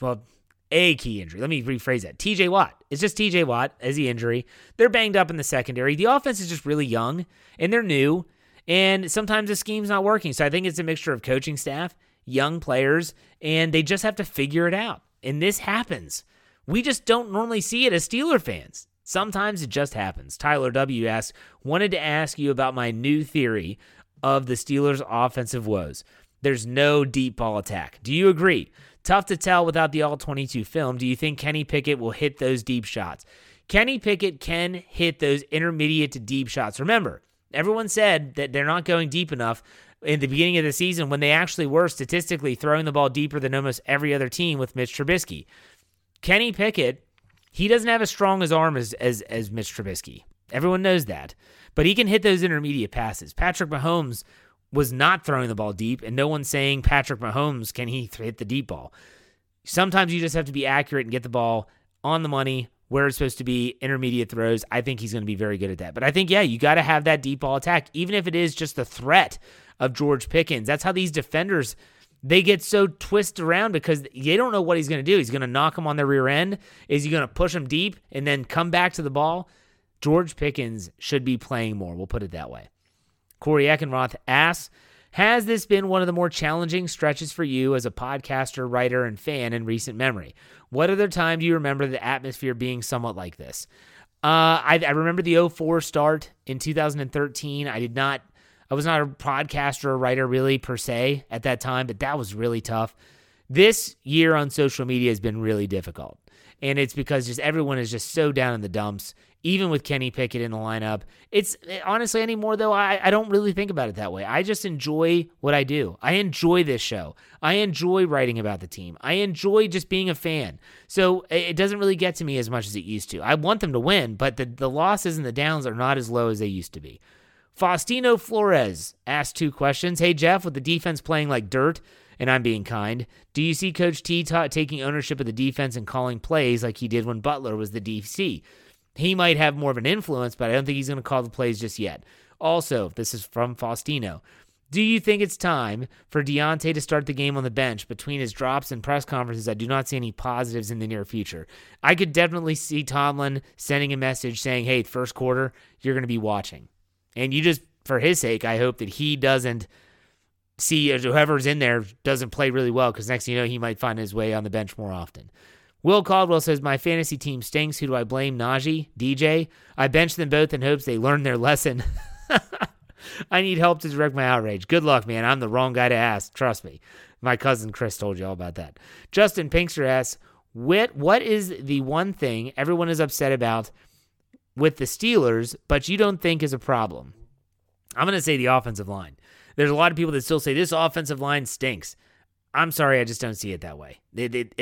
well a key injury. Let me rephrase that. TJ Watt. It's just TJ Watt as the injury. They're banged up in the secondary. The offense is just really young and they're new. And sometimes the scheme's not working. So I think it's a mixture of coaching staff, young players, and they just have to figure it out. And this happens. We just don't normally see it as Steeler fans. Sometimes it just happens. Tyler W asks, wanted to ask you about my new theory of the Steelers' offensive woes. There's no deep ball attack. Do you agree? Tough to tell without the all 22 film. Do you think Kenny Pickett will hit those deep shots? Kenny Pickett can hit those intermediate to deep shots. Remember, everyone said that they're not going deep enough in the beginning of the season when they actually were statistically throwing the ball deeper than almost every other team with Mitch Trubisky. Kenny Pickett, he doesn't have as strong as arm as, as, as Mitch Trubisky. Everyone knows that. But he can hit those intermediate passes. Patrick Mahomes was not throwing the ball deep, and no one's saying Patrick Mahomes can he hit the deep ball. Sometimes you just have to be accurate and get the ball on the money where it's supposed to be, intermediate throws. I think he's going to be very good at that. But I think, yeah, you got to have that deep ball attack, even if it is just the threat of George Pickens. That's how these defenders they get so twisted around because they don't know what he's going to do. He's going to knock them on their rear end. Is he going to push them deep and then come back to the ball? George Pickens should be playing more. We'll put it that way. Corey Eckenroth asks, has this been one of the more challenging stretches for you as a podcaster, writer, and fan in recent memory? What other time do you remember the atmosphere being somewhat like this? Uh, I, I remember the 04 start in 2013. I did not, I was not a podcaster or writer really per se at that time, but that was really tough. This year on social media has been really difficult. And it's because just everyone is just so down in the dumps even with Kenny Pickett in the lineup. It's honestly anymore though, I, I don't really think about it that way. I just enjoy what I do. I enjoy this show. I enjoy writing about the team. I enjoy just being a fan. So it doesn't really get to me as much as it used to. I want them to win, but the, the losses and the downs are not as low as they used to be. Faustino Flores asked two questions. Hey, Jeff, with the defense playing like dirt, and I'm being kind, do you see Coach T ta- taking ownership of the defense and calling plays like he did when Butler was the DC? He might have more of an influence, but I don't think he's going to call the plays just yet. Also, this is from Faustino. Do you think it's time for Diontae to start the game on the bench? Between his drops and press conferences, I do not see any positives in the near future. I could definitely see Tomlin sending a message saying, hey, first quarter, you're going to be watching. And you just, for his sake, I hope that he doesn't see whoever's in there doesn't play really well because next thing you know, he might find his way on the bench more often. Will Caldwell says, My fantasy team stinks. Who do I blame? Najee? DJ? I bench them both in hopes they learn their lesson. I need help to direct my outrage. Good luck, man. I'm the wrong guy to ask. Trust me. My cousin Chris told you all about that. Justin Pinkster asks, what, what is the one thing everyone is upset about with the Steelers, but you don't think is a problem? I'm going to say the offensive line. There's a lot of people that still say this offensive line stinks. I'm sorry, I just don't see it that way.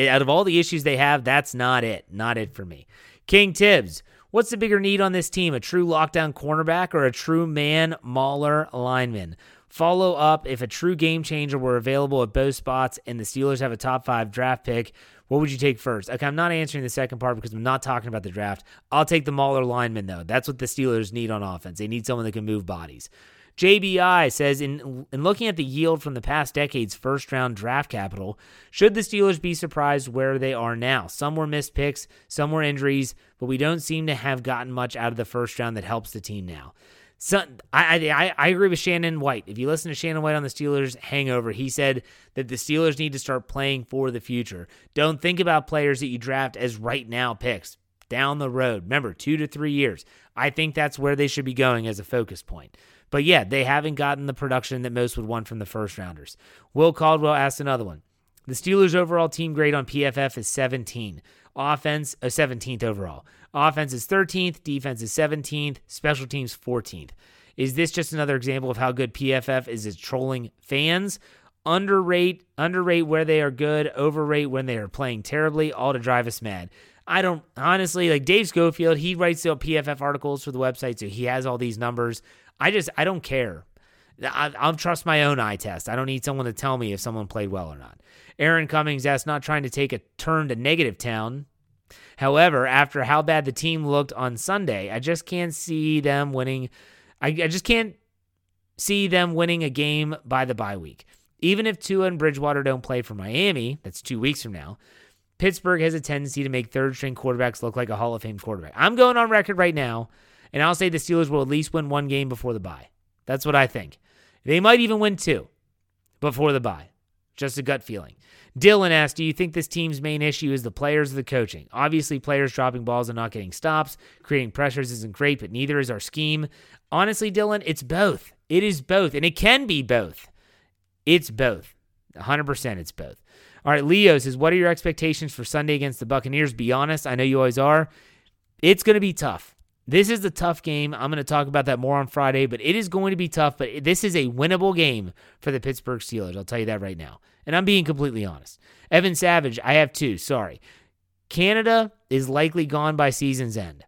Out of all the issues they have, that's not it. Not it for me. King Tibbs, what's the bigger need on this team? A true lockdown cornerback or a true man mauler lineman? Follow up if a true game changer were available at both spots and the Steelers have a top five draft pick, what would you take first? Okay, I'm not answering the second part because I'm not talking about the draft. I'll take the Mauler lineman, though. That's what the Steelers need on offense. They need someone that can move bodies. JBI says in in looking at the yield from the past decade's first round draft capital, should the Steelers be surprised where they are now? Some were missed picks, some were injuries, but we don't seem to have gotten much out of the first round that helps the team now. So, I, I I agree with Shannon White. If you listen to Shannon White on the Steelers hangover, he said that the Steelers need to start playing for the future. Don't think about players that you draft as right now picks down the road. Remember, two to three years. I think that's where they should be going as a focus point. But yeah, they haven't gotten the production that most would want from the first rounders. Will Caldwell asked another one. The Steelers' overall team grade on PFF is 17. Offense, uh, 17th overall. Offense is 13th. Defense is 17th. Special teams 14th. Is this just another example of how good PFF is at trolling fans? Underrate, underrate where they are good, overrate when they are playing terribly, all to drive us mad. I don't honestly like Dave Schofield. He writes the PFF articles for the website, so he has all these numbers. I just I don't care. I, I'll trust my own eye test. I don't need someone to tell me if someone played well or not. Aaron Cummings asked, not trying to take a turn to negative town. However, after how bad the team looked on Sunday, I just can't see them winning. I, I just can't see them winning a game by the bye week. Even if Tua and Bridgewater don't play for Miami, that's two weeks from now, Pittsburgh has a tendency to make third string quarterbacks look like a Hall of Fame quarterback. I'm going on record right now and I'll say the Steelers will at least win one game before the bye. That's what I think. They might even win two before the bye. Just a gut feeling. Dylan asked, Do you think this team's main issue is the players or the coaching? Obviously, players dropping balls and not getting stops, creating pressures isn't great, but neither is our scheme. Honestly, Dylan, it's both. It is both, and it can be both. It's both. 100% it's both. All right, Leo says, What are your expectations for Sunday against the Buccaneers? Be honest. I know you always are. It's going to be tough. This is the tough game. I'm going to talk about that more on Friday, but it is going to be tough. But this is a winnable game for the Pittsburgh Steelers. I'll tell you that right now. And I'm being completely honest. Evan Savage, I have two. Sorry. Canada is likely gone by season's end.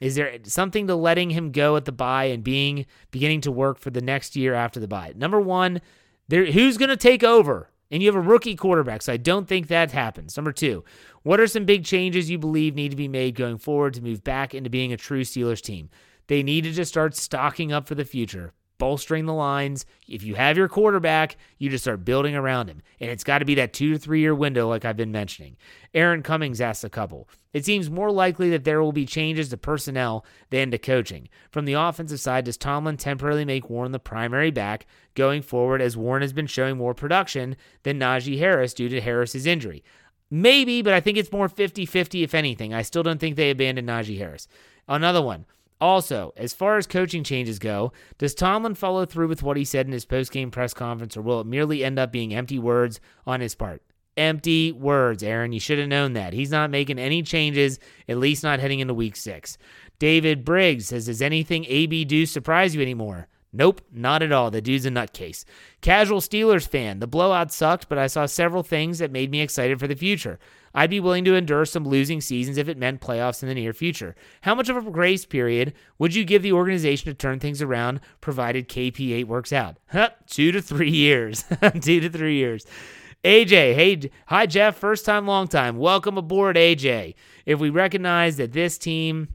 Is there something to letting him go at the bye and being beginning to work for the next year after the bye? Number one, there who's going to take over? And you have a rookie quarterback, so I don't think that happens. Number two, what are some big changes you believe need to be made going forward to move back into being a true Steelers team? They needed to start stocking up for the future bolstering the lines. If you have your quarterback, you just start building around him. And it's got to be that two to three year window, like I've been mentioning. Aaron Cummings asked a couple. It seems more likely that there will be changes to personnel than to coaching. From the offensive side, does Tomlin temporarily make Warren the primary back going forward as Warren has been showing more production than Najee Harris due to Harris's injury? Maybe, but I think it's more 50 50 if anything. I still don't think they abandoned Najee Harris. Another one. Also, as far as coaching changes go, does Tomlin follow through with what he said in his post-game press conference, or will it merely end up being empty words on his part? Empty words, Aaron. You should have known that. He's not making any changes, at least not heading into week six. David Briggs says, Does anything AB do surprise you anymore? Nope, not at all. The dude's a nutcase. Casual Steelers fan. The blowout sucked, but I saw several things that made me excited for the future. I'd be willing to endure some losing seasons if it meant playoffs in the near future. How much of a grace period would you give the organization to turn things around, provided KP8 works out? Huh, two to three years. two to three years. AJ, hey, hi Jeff, first time, long time. Welcome aboard, AJ. If we recognize that this team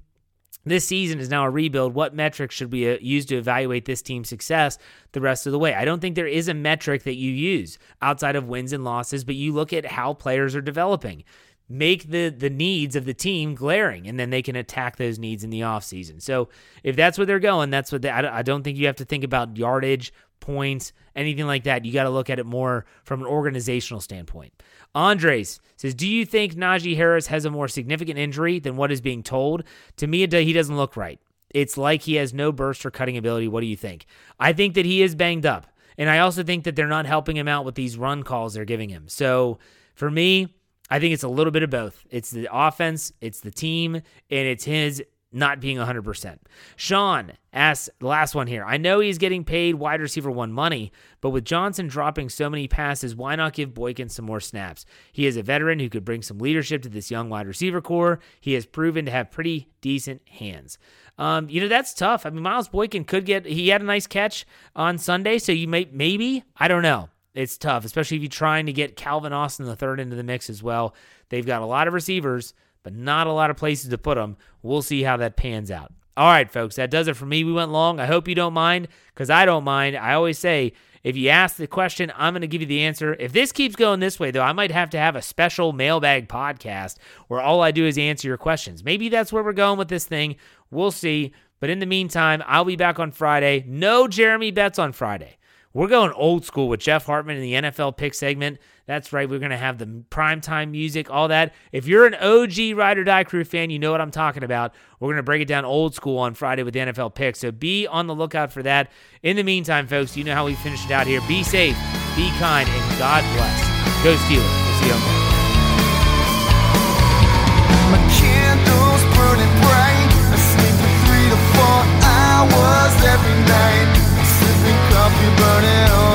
this season is now a rebuild. What metrics should we uh, use to evaluate this team's success the rest of the way? I don't think there is a metric that you use outside of wins and losses, but you look at how players are developing. Make the the needs of the team glaring, and then they can attack those needs in the offseason. So if that's where they're going, that's what they, I, I don't think you have to think about yardage, points, anything like that. You got to look at it more from an organizational standpoint. Andres says, Do you think Najee Harris has a more significant injury than what is being told? To me, he doesn't look right. It's like he has no burst or cutting ability. What do you think? I think that he is banged up. And I also think that they're not helping him out with these run calls they're giving him. So for me, I think it's a little bit of both. It's the offense, it's the team, and it's his not being 100%. Sean asks the last one here. I know he's getting paid wide receiver one money, but with Johnson dropping so many passes, why not give Boykin some more snaps? He is a veteran who could bring some leadership to this young wide receiver core. He has proven to have pretty decent hands. Um, you know that's tough. I mean, Miles Boykin could get. He had a nice catch on Sunday, so you may maybe I don't know. It's tough, especially if you're trying to get Calvin Austin the third into the mix as well. They've got a lot of receivers but not a lot of places to put them. We'll see how that pans out. All right, folks, that does it for me. We went long. I hope you don't mind because I don't mind. I always say, if you ask the question, I'm going to give you the answer. If this keeps going this way, though, I might have to have a special mailbag podcast where all I do is answer your questions. Maybe that's where we're going with this thing. We'll see. But in the meantime, I'll be back on Friday. No Jeremy Betts on Friday. We're going old school with Jeff Hartman in the NFL pick segment. That's right. We're going to have the primetime music, all that. If you're an OG Ride or Die Crew fan, you know what I'm talking about. We're going to break it down old school on Friday with the NFL picks. So be on the lookout for that. In the meantime, folks, you know how we finish it out here. Be safe, be kind, and God bless. Go Steelers. We'll see you on Monday. every night. Sipping coffee, burning